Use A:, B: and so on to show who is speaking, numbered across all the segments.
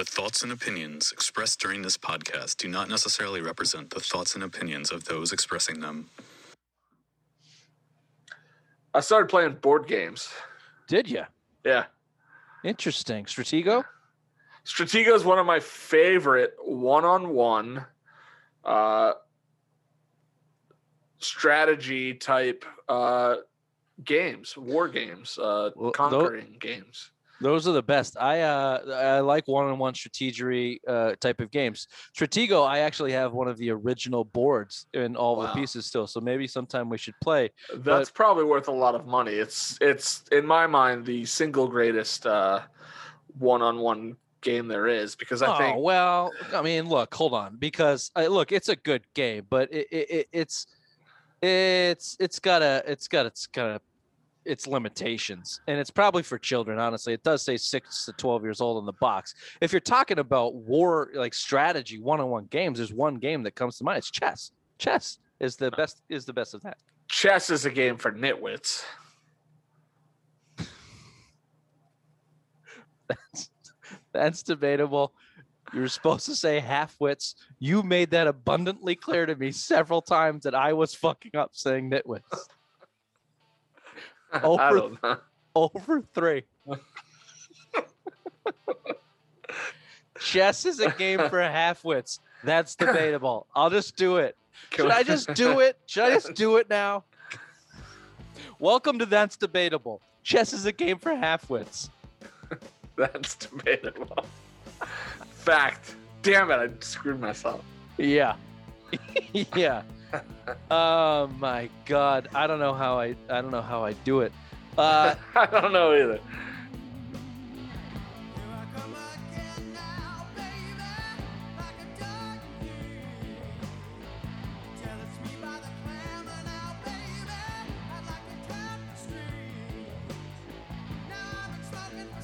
A: The thoughts and opinions expressed during this podcast do not necessarily represent the thoughts and opinions of those expressing them.
B: I started playing board games.
C: Did you?
B: Yeah.
C: Interesting. Stratego?
B: Stratego is one of my favorite one-on-one uh, strategy type uh, games, war games, uh,
C: Well, tho-
B: conquering games.
C: Those are the best. I uh I like one-on-one strategery uh type of games. Stratego, I actually have one of the original boards and all
B: Wow.
C: the pieces still. So maybe sometime we should play.
B: That's probably worth a lot of money. It's it's in my mind the single greatest uh, one-on-one game there is because I
C: oh
B: think
C: well, I mean, look, hold on, because uh, look, it's a good game, but it, it, it it's it's it's got a it's got its kind of its limitations, and it's probably for children. Honestly, it does say six to twelve years old on the box. If you're talking about war like strategy one-on-one games, there's one game that comes to mind. It's chess. Chess is the best is the best of that.
B: chess is a game for nitwits.
C: That's that's debatable. You were supposed to say half wits. You made that abundantly clear to me several times that I was fucking up saying nitwits. Over- Over three. Chess is a game for half wits. That's debatable. I'll just do it. Should I just do it? Should I just do it now? Welcome to That's Debatable. Chess is a game for half wits.
B: That's debatable. Fact. Damn it, I screwed myself.
C: Yeah. yeah. Oh my god. I don't know how I I don't know how I do it. Uh
B: I don't know either.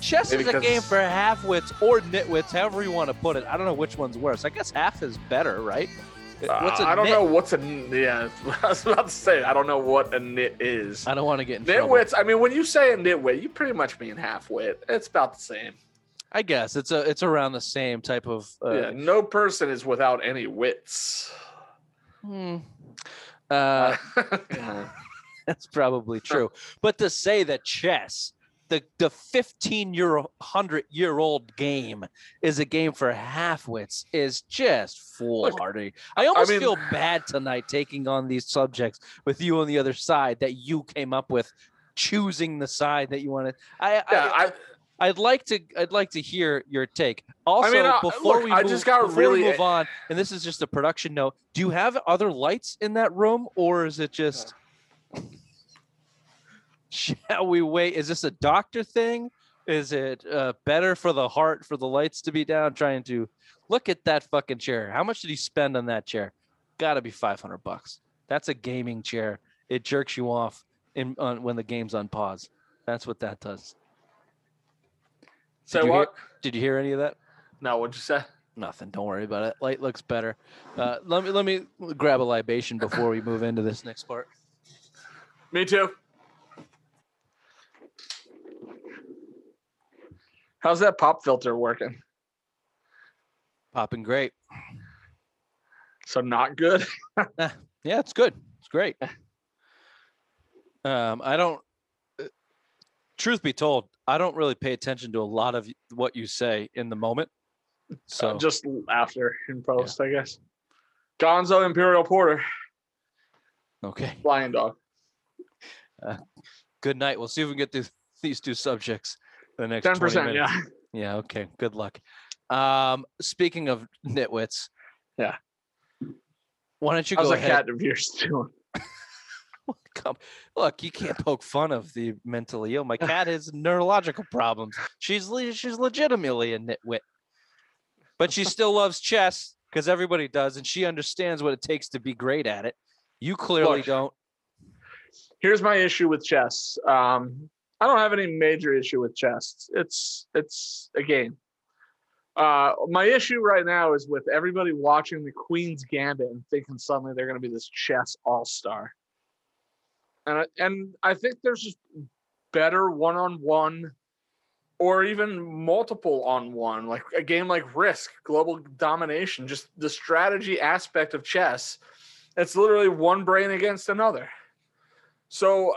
C: chess
B: Maybe
C: is a game for half wits or nitwits, however you want to put it. I don't know which one's worse. I guess half is better, right? What's a
B: Uh, I don't
C: nit?
B: know what's a yeah. I was about to say I don't know what a nit is.
C: I don't want to get in trouble.
B: Nitwits. I mean, when you say a nitwit, you pretty much mean half wit. It's about the same.
C: I guess it's a it's around the same type of uh,
B: yeah, no person is without any wits.
C: hmm. uh That's probably true. But to say that chess, the the 15 year 100 year old game is a game for halfwits is just foolhardy. I almost
B: mean-
C: feel bad tonight taking on these subjects with you on the other side that you came up with choosing the side that you wanted. I,
B: Yeah,
C: I,
B: I,
C: I'd like to I'd like to hear your take. Also,
B: mean, uh,
C: before
B: look,
C: we
B: I just
C: we
B: really-
C: move on, and this is just a production note. Do you have other lights in that room, or is it just? Shall we wait? Is this a doctor thing? Is it uh, better for the heart for the lights to be down? Trying to look at that fucking chair. How much did he spend on that chair? Got to be five hundred bucks. That's a gaming chair. It jerks you off in on, when the game's on pause. That's what that does.
B: say
C: you hear-
B: what?
C: Did you hear any of that?
B: No, what'd you say?
C: Nothing. Don't worry about it. Light looks better. Uh, let me let me grab a libation before we move into this next part.
B: Me too. How's that pop filter working?
C: Popping great.
B: So not good.
C: Yeah, it's good. It's great. Um, I don't. uh, Truth be told, I don't really pay attention to a lot of what you say in the moment. So
B: Uh, just after in post, I guess. Gonzo Imperial Porter,
C: okay.
B: Flying Dog.
C: Good night. We'll see if we can get through these two subjects the next
B: Ten
C: 20
B: percent,
C: minutes.
B: yeah.
C: Yeah. Okay. Good luck. Um, speaking of nitwits.
B: Yeah.
C: Why don't you
B: How's
C: go
B: that
C: ahead?
B: cat of yours doing?
C: Come, look, you can't poke fun of the mentally ill. My cat has neurological problems. She's le- she's legitimately a nitwit, but she still loves chess because everybody does, and she understands what it takes to be great at it. You clearly
B: Look,
C: don't.
B: Here's my issue with chess. Um, I don't have any major issue with chess. It's it's a game. Uh, my issue right now is with everybody watching the Queen's Gambit and thinking suddenly they're going to be this chess all star. And I, and I think there's just better one-on-one or even multiple on one, like a game like Risk, Global Domination, just the strategy aspect of chess. It's literally one brain against another. So, uh,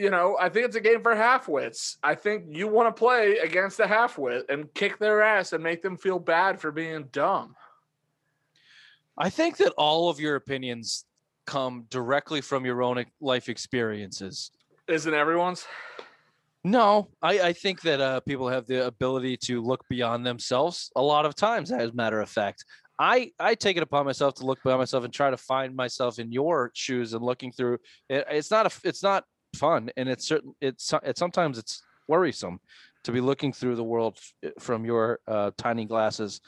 B: you know, I think it's a game for halfwits. I think you want to play against a halfwit and kick their ass and make them feel bad for being dumb.
C: I think that all of your opinions come directly from your own life experiences.
B: Isn't everyone's?
C: No, I, I think that uh, people have the ability to look beyond themselves a lot of times. As a matter of fact, I I take it upon myself to look beyond myself and try to find myself in your shoes and looking through. It, it's not a it's not fun, and it's certain it's it's sometimes it's worrisome to be looking through the world f- from your uh, tiny glasses,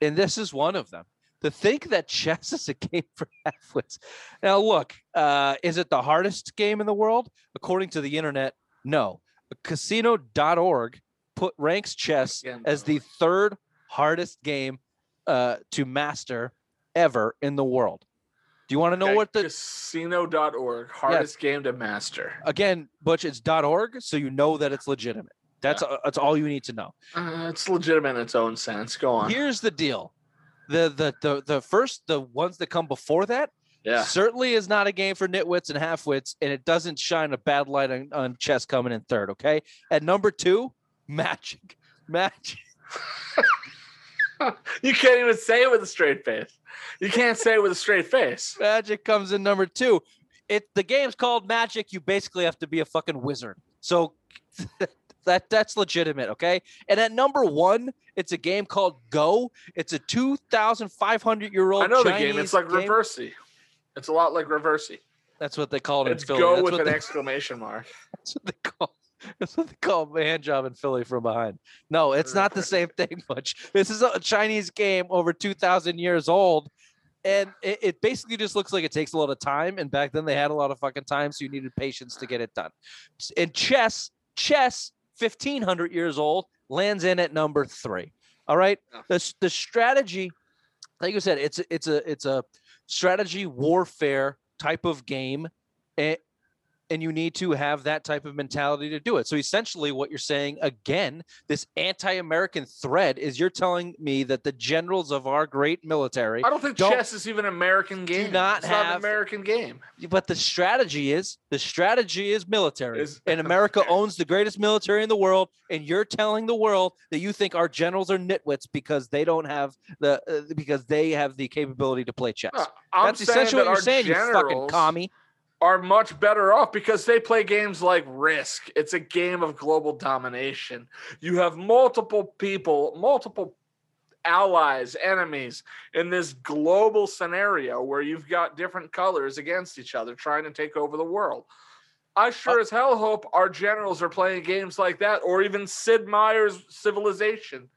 C: and this is one of them. To think that chess is a game for athletes Now, look, uh, is it the hardest game in the world? According to the internet, no casino.org put ranks chess as the third hardest game uh, to master ever in the world. Do you want to know
B: Okay,
C: what the
B: casino.org hardest game to master?
C: again, Butch? It's .org, so you know that it's legitimate. That's uh, that's all you need to know.
B: Uh, it's legitimate in its own sense. Go on.
C: Here's the deal: the the the the first the ones that come before that
B: yeah.
C: certainly is not a game for nitwits and halfwits, and it doesn't shine a bad light on, on chess coming in third. Okay, at number two, Magic. Magic.
B: you can't even say it with a straight face. You can't say it with a straight face.
C: Magic comes in number two. It the game's called Magic. You basically have to be a fucking wizard. So that that's legitimate, okay? And at number one, it's a game called Go. It's a two thousand five hundred year old.
B: I know the game. It's like Reversi. It's a lot like Reversi.
C: That's what they call it
B: It's
C: in Philly.
B: go
C: that's,
B: with
C: what
B: an
C: they,
B: exclamation mark.
C: that's what they call. That's what they call a hand job in Philly from behind. No, it's not the same thing, much. This is a Chinese game over two thousand years old, and it, it basically just looks like it takes a lot of time. And back then they had a lot of fucking time, so you needed patience to get it done. And chess, chess, fifteen hundred years old, lands in at number three. All right, the the strategy, like you said, it's a- it's a it's a strategy warfare type of game, and and you need to have that type of mentality to do it. So essentially, what you're saying again, this anti-American thread is you're telling me that the generals of our great military
B: I don't think
C: Don't-
B: chess is even an American game.
C: Do not
B: it's not an American game.
C: but the strategy is the strategy is military
B: Is-
C: and america owns the greatest military in the world and you're telling the world that you think our generals are nitwits because they don't have the uh, because they have the capability to play chess
B: I'm
C: that's essentially
B: that
C: what you're
B: our
C: saying you fucking commie
B: Are much better off because they play games like Risk. It's a game of global domination. You have multiple people, multiple allies, enemies in this global scenario where you've got different colors against each other trying to take over the world. I sure as hell hope our generals are playing games like that, or even Sid Meier's Civilization.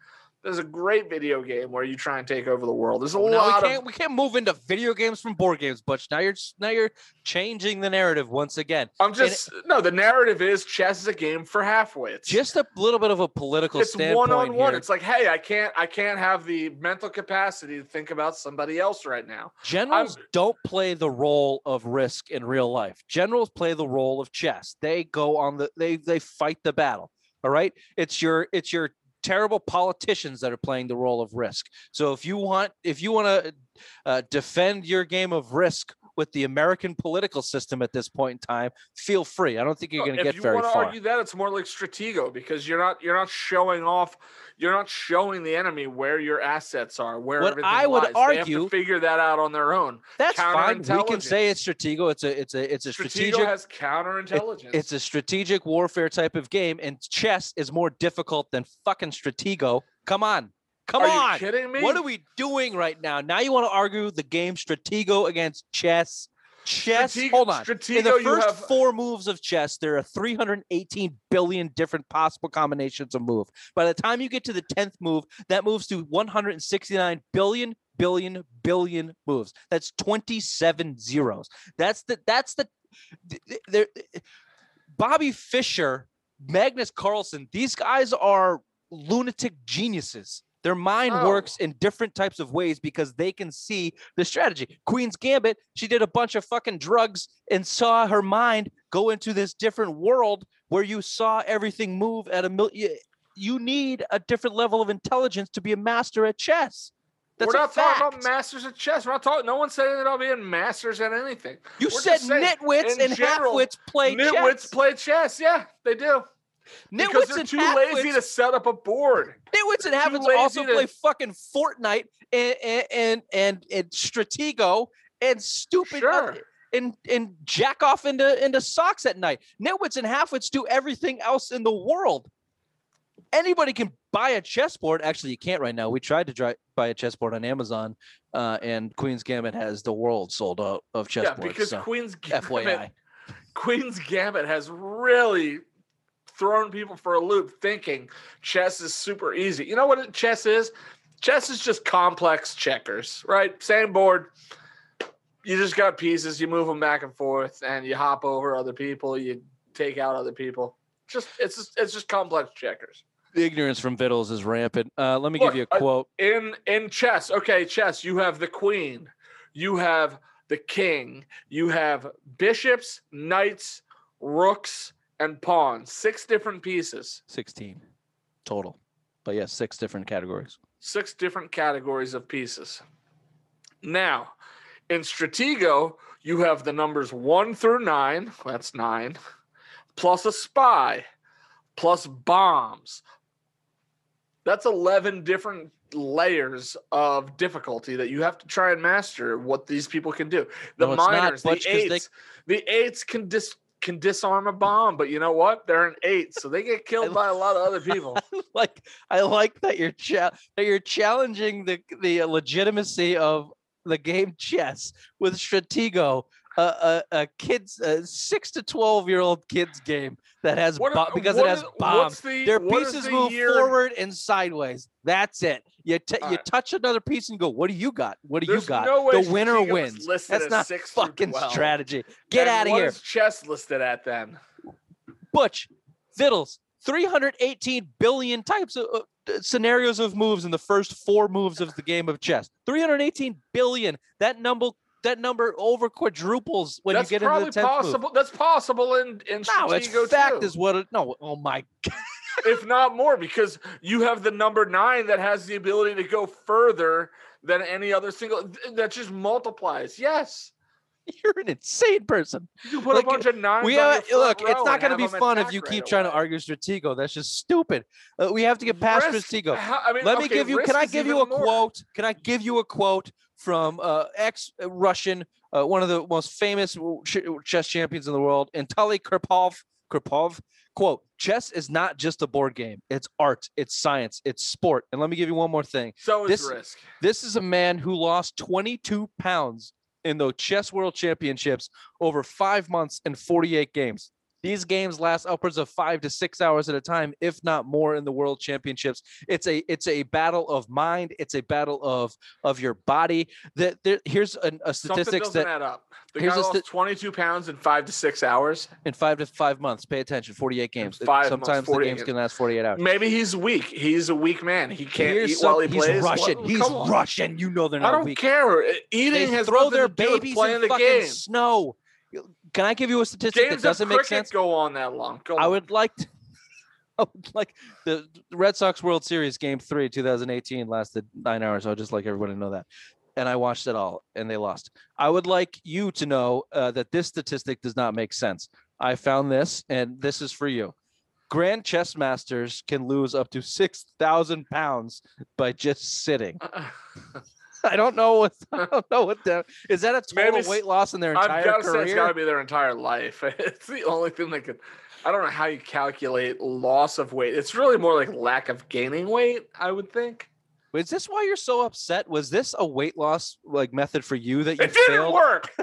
B: There's a great video game where you try and take over the world. There's a
C: no, we
B: lot
C: can't
B: of
C: we can't move into video games from board games but now you're now you're changing the narrative once again
B: I'm just no. The narrative is chess is a game for halfwits.
C: just a little bit of a political
B: it's
C: standpoint
B: one on one. It's like, hey, I can't, I can't have the mental capacity to think about somebody else right now.
C: Generals don't play the role of risk in real life. Generals play the role of chess. They go on the they they fight the battle. All right? It's your it's your terrible politicians that are playing the role of risk. So if you want if you want to uh, defend your game of risk with the American political system at this point in time, feel free. I don't think you're going to get very far.
B: if you wanna argue that, it's more like Stratego because you're not, you're not showing off, you're not showing the enemy where your assets are, where
C: What
B: everything
C: I would
B: lies. They have to
C: argue-
B: figure that out on their own.
C: That's fine. We can say it's Stratego. It's a it's a it's a
B: Stratego
C: strategic
B: has counterintelligence.
C: It's a strategic warfare type of game, and chess is more difficult than fucking Stratego. Come on. Come
B: Are
C: on.
B: you kidding me?
C: What are we doing right now? Now you want to argue the game Stratego against chess? Chess.
B: Stratego-
C: hold on.
B: Stratego,
C: In the first
B: have-
C: four moves of chess, there are 318 billion different possible combinations of move. By the time you get to the 10th move, that moves to 169 billion, billion, billion moves. That's 27 zeros. That's the that's the th- th- there Bobby Fischer, Magnus Carlsen, these guys are lunatic geniuses. Their mind
B: No.
C: works in different types of ways because they can see the strategy. Queen's Gambit, she did a bunch of fucking drugs and saw her mind go into this different world where you saw everything move at a million. you need a different level of intelligence to be a master at chess. That's
B: We're not talking about masters at chess. We're not talking. No one said anything about being masters at anything.
C: You
B: We're
C: said nitwits and
B: general,
C: halfwits play chess.
B: Nitwits
C: chess.
B: play chess. Yeah, they do. Because
C: Nitwits
B: they're
C: and
B: too lazy to set up a board.
C: nitwits and
B: lazy
C: also
B: to-
C: play fucking Fortnite and and and and, and Stratego and stupid
B: Sure.
C: and and jack off into into socks at night. Nitwits and halfwits do everything else in the world. Anybody can buy a chessboard. Actually, you can't right now. We tried to try, buy a chessboard on Amazon, uh, and Queen's Gambit has the world sold out of chessboards.
B: Yeah, because
C: so,
B: Queen's Gambit,
C: FYI.
B: Queen's Gambit has really thrown people for a loop, thinking chess is super easy. You know what it- chess is? Chess is just complex checkers, right? Same board. You just got pieces. You move them back and forth, and you hop over other people. You take out other people. Just it's just, it's just complex checkers.
C: The ignorance from Vittles is rampant. Uh, let me
B: Look,
C: give you a quote.
B: in in chess okay chess you have the queen you have the king you have bishops knights rooks and pawn, six different pieces
C: 16 total. But yes, six different categories.
B: six different categories of pieces now in stratego you have the numbers one through nine that's nine plus a spy plus bombs that's 11 different layers of difficulty that you have to try and master what these people can do the
C: No, it's not,
B: miners
C: Butch,
B: the
C: 'cause they-
B: eights the eights can dis can disarm a bomb but you know what? They're an eight so they get killed by a lot of other people.
C: Like I like that you're cha- that you're challenging the the uh, legitimacy of the game chess with Stratego, a a, a kids a six to twelve year old kids game that has bo- because it has
B: is-
C: bombs.
B: the-
C: Their pieces
B: the
C: move
B: year-
C: forward and sideways. That's it. You t- you
B: Alright.
C: touch another piece and go, what do you got? What do
B: There's
C: you got?
B: no
C: the winner wins. That's not
B: six
C: fucking strategy. Get out of here.
B: chess listed at then
C: Butch, Vittles, 318 billion types of uh, scenarios of moves in the first four moves of the game of chess. 318 billion. That number that number over quadruples when
B: that's
C: you get into
B: probably
C: the 10th move.
B: possible that's possible in in
C: No, it's fact
B: too.
C: is what it no. Oh my god.
B: if not more because you have the number 9 that has the ability to go further than any other single that just multiplies yes
C: you're an insane person.
B: you put
C: Like,
B: a bunch of nines
C: We have, look, it's not going to be fun if you
B: right
C: keep trying to
B: away.
C: argue Stratego. That's just stupid. Uh, we have to get past
B: Risk-
C: Stratego.
B: how- I mean,
C: Let me give you. Can I give you a
B: more.
C: quote? Can I give you a quote from uh, ex-Russian, uh, one of the most famous chess champions in the world, Anatoly Karpov? Karpov. Quote: Chess is not just a board game. It's art. It's science. It's sport. And let me give you one more thing.
B: so is
C: this-
B: risk
C: This is a man who lost 22 pounds in the chess world championships over five months and 48 games. These games last upwards of five to six hours at a time, if not more, in the world championships. It's a it's a battle of mind. It's a battle of of your body. That there, here's an, a statistics that
B: add up the
C: here's
B: guy
C: a
B: lost
C: sta-
B: 22 pounds in 5 to 6 hours
C: in five to five months. Pay attention. 48 games.
B: Five months,
C: Sometimes the
B: 48
C: games can last 48 hours.
B: maybe he's weak he's a weak man he can't
C: Here's
B: eat while he
C: some- he's
B: plays What-
C: Russian. He's. Russian. You know they're not.
B: I don't
C: weak.
B: care. Eating
C: they
B: has
C: throw their
B: to do with
C: babies in
B: the
C: fucking
B: game.
C: snow. Can I give you a statistic
B: Games
C: that doesn't
B: of
C: make sense?
B: go on that long. Go
C: I
B: on.
C: would like to. I would like the the Red Sox World Series Game Three, 2018, lasted nine hours. I would just like everybody to know that, and I watched it all, and they lost. I would like you to know uh, that this statistic does not make sense. I found this, and this is for you. Grand chess masters can lose up to six thousand pounds by just sitting. I don't know what I don't know what that is. That a total
B: Maybe
C: weight loss in their
B: I've
C: entire
B: got to say it's got to be their entire life. It's the only thing that could. I don't know how you calculate loss of weight. It's really more like lack of gaining weight. I would think
C: Is this why you're so upset? Was this a weight loss like method for you that you
B: it didn't
C: failed?
B: work.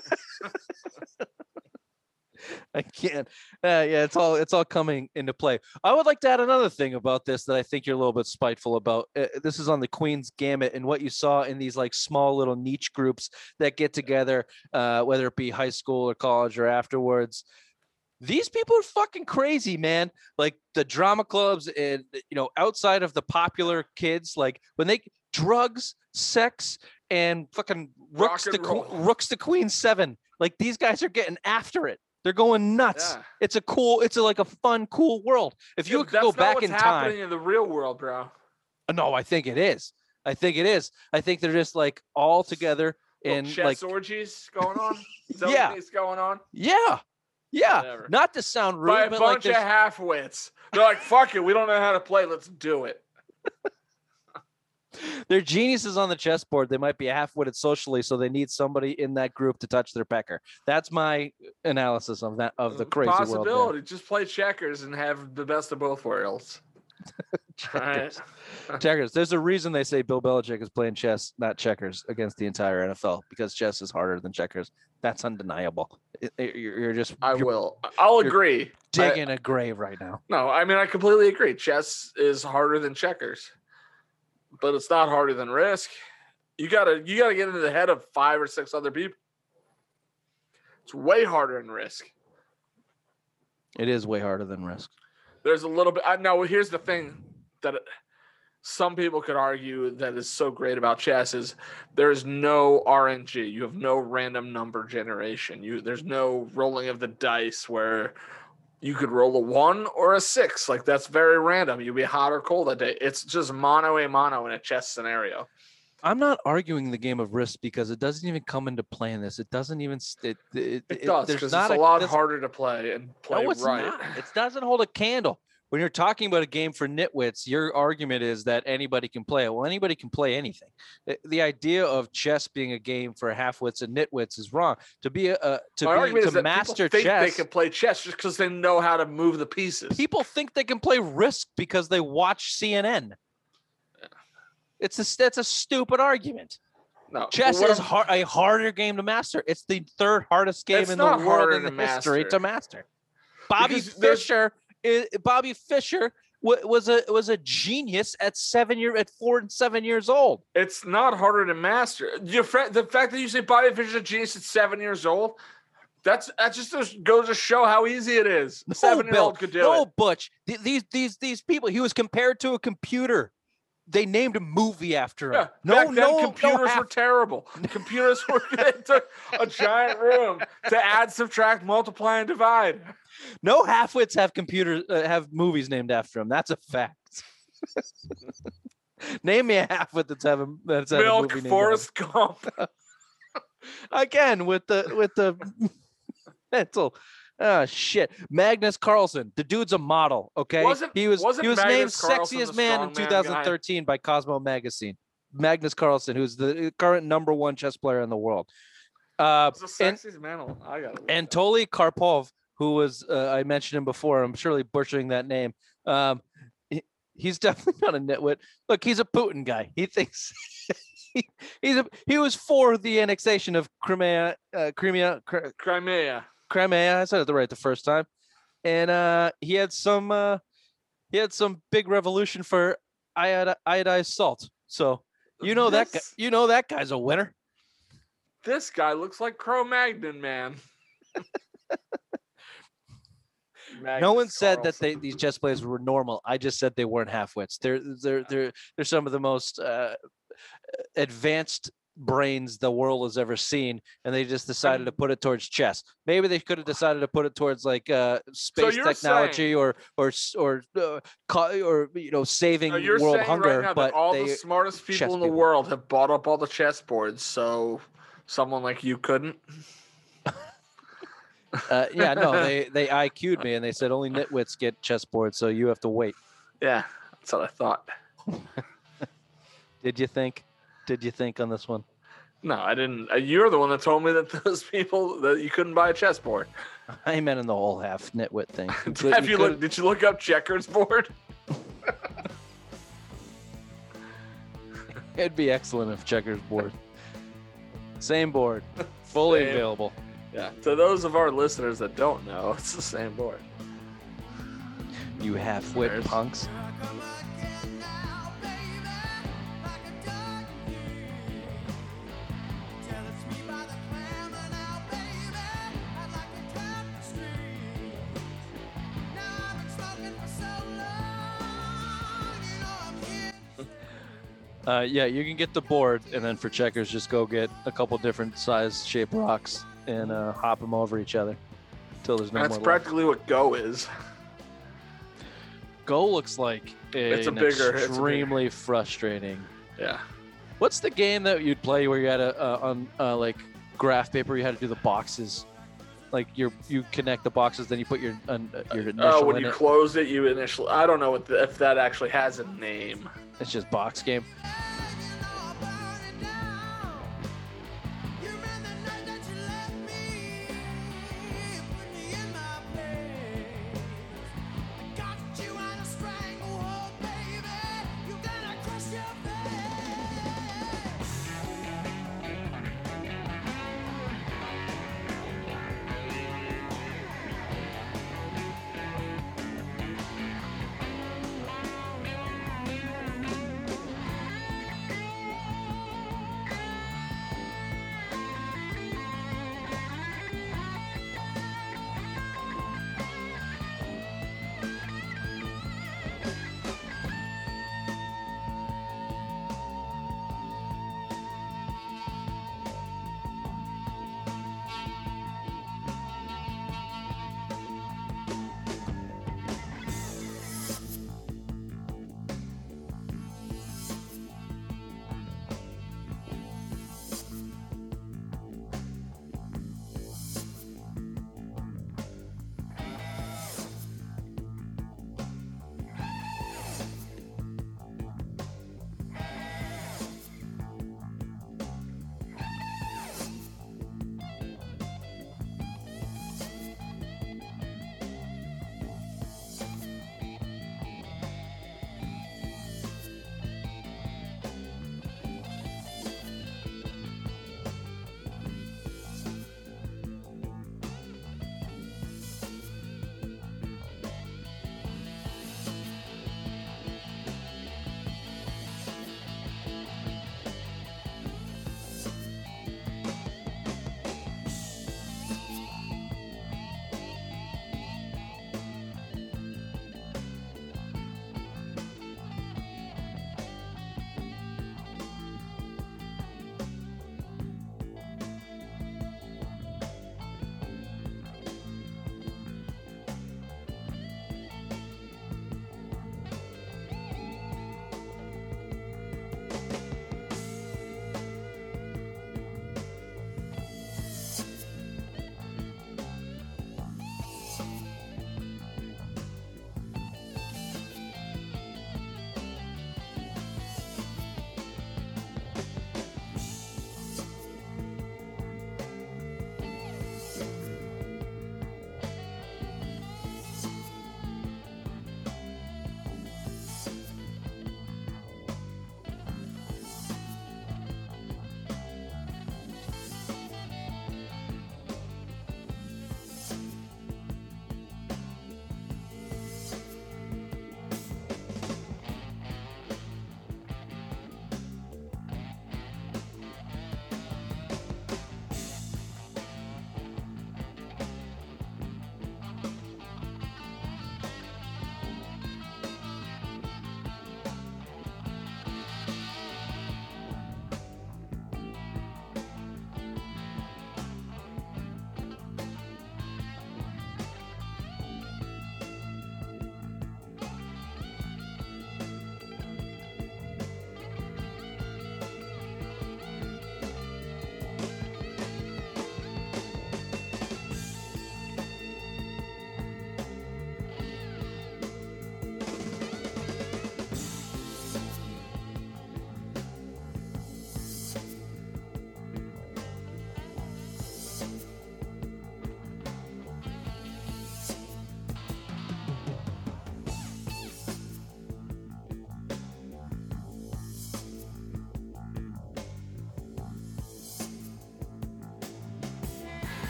C: I can't. Uh, yeah, it's all it's all coming into play. I would like to add another thing about this that I think you're a little bit spiteful about. Uh, this is on the Queen's Gambit and what you saw in these like small little niche groups that get together, uh, whether it be high school or college or afterwards. These people are fucking crazy, man. Like the drama clubs and you know outside of the popular kids, like when they drugs, sex, and fucking
B: Rock
C: rooks
B: and
C: to que-
B: roll.
C: rooks to Queen Seven. Like these guys are getting after it They're going nuts.
B: Yeah.
C: It's a cool. It's a, like a fun, cool world. If you
B: Yeah,
C: could go back
B: what's
C: in time,
B: happening in the real world, bro.
C: Uh, no, I think it is. I think it is. I think they're just like all together and
B: chess
C: like
B: orgies going on.
C: Yeah.
B: going on?
C: yeah, yeah.
B: Whatever.
C: Not to sound rude,
B: By a
C: but like
B: bunch of
C: there's-
B: half-wits. They're like, "Fuck it, we don't know how to play. Let's do it."
C: they're geniuses on the chessboard. They might be half-witted socially, so they need somebody in that group to touch their pecker. That's my analysis of that of the crazy world. there.
B: Possibility. Just play checkers and have the best of both worlds. Right.
C: checkers. There's a reason they say Bill Belichick is playing chess, not checkers, against the entire NFL because chess is harder than checkers. That's undeniable. It- it- you're, you're just
B: I
C: you're
B: will. I'll agree.
C: Digging a grave right now.
B: no, I mean I completely agree. Chess is harder than checkers, but it's not harder than Risk. You gotta you gotta get into the head of five or six other people. It's way harder than Risk.
C: It is way harder than Risk.
B: There's a little bit. I know. Here's the thing that some people could argue that is so great about chess is there's no RNG. You have no random number generation. You there's no rolling of the dice where you could roll a one or a six. Like that's very random. You'd be hot or cold that day. It's just mono a mono in a chess scenario.
C: I'm not arguing the game of Risk because it doesn't even come into play in this. It doesn't even. It, it,
B: It, does because it's a lot harder to play and play
C: no, it's
B: right.
C: not. It doesn't hold a candle. When you're talking about a game for nitwits, your argument is that anybody can play it. Well, anybody can play anything. The, the idea of chess being a game for halfwits and nitwits is wrong. To be a, to
B: My
C: be to master chess,
B: they can play chess just because they know how to move the pieces.
C: people think they can play Risk because they watch CNN. It's a that's a stupid argument.
B: no,
C: Chess is hard, a harder game to master. It's the third hardest game in the world in the
B: to
C: history
B: master.
C: to master. Bobby
B: Because
C: Fischer, Bobby Fischer wa- was a was a genius at seven year at four and seven years old.
B: It's not harder to master. Your friend, the fact that you say Bobby Fischer's a genius at seven years old, that's that just goes- goes to show how easy it is. A seven year old could do
C: no,
B: it.
C: Butch. These these these people. He was compared to a computer. They named a movie after him.
B: Yeah,
C: no,
B: back then
C: no,
B: computers
C: no
B: were terrible. Computers were they took a giant room to add, subtract, multiply, and divide.
C: no halfwits have computers uh, have movies named after him. That's a fact. Name me a halfwit that's have a that's a
B: Milk,
C: movie named after.
B: Gump.
C: again with the with the mental oh shit magnus carlsen the dude's a model okay
B: Wasn't-
C: he was he was named
B: Magnus Carlsen
C: sexiest man in
B: strongman guy?
C: 2013 by cosmo magazine magnus carlsen who's the current number one chess player in the world uh and
B: sexiest man. I got it.
C: Anatoly Karpov, who was uh, I mentioned him before. I'm surely butchering that name. Um, he- he's definitely not a nitwit. Look, he's a Putin guy. He thinks he, he's a he was for the annexation of Crimea, uh, Crimea, Cr-
B: Crimea.
C: Crimea. I said it the right the first time, and uh, he had some uh, he had some big revolution for iodi- iodized salt. So you know that guy, you know that guy's a winner.
B: This guy looks like Cro-Magnon, man.
C: No one said that they these chess players were normal. I just said they weren't half-wits. They're they're they're they're some of the most uh, advanced brains the world has ever seen, and they just decided to put it towards chess. Maybe they could have decided to put it towards like uh, space
B: you're
C: technology or or or uh, or you know saving
B: you're
C: world
B: saying
C: hunger.
B: right
C: but
B: all
C: they,
B: the smartest people in the
C: people.
B: world have bought up all the chess boards so someone like you couldn't.
C: uh, yeah, no, they they IQ'd me and they said only nitwits get chess boards so you have to wait.
B: Yeah, that's what I thought.
C: Did you think? Did you think on this one?
B: No, I didn't. uh, You're the one that told me that those people that you couldn't buy a chessboard.
C: I meant in the whole half nitwit thing.
B: Have you look? Did you look up checkers board?
C: It'd be excellent if checkers board. Same board, fully
B: Same.
C: available.
B: Yeah. To those of our listeners that don't know, it's the same board.
C: You half-wit
B: There's-
C: punks. Uh, yeah, you can get the board, and then for checkers, just go get a couple different size shape rocks and uh, hop them over each other. until there's no
B: That's
C: more. That's
B: practically what Go is.
C: Go looks like
B: It's a bigger- it's a bigger-
C: extremely frustrating.
B: Yeah.
C: What's the game that you'd play where you had a uh, on uh, like graph paper? You had to do the boxes, like you you connect the boxes, then you put your uh, your initial
B: Oh, when
C: in
B: you
C: it.
B: close it, you initially. I don't know what the, if that actually has a name.
C: It's just box game.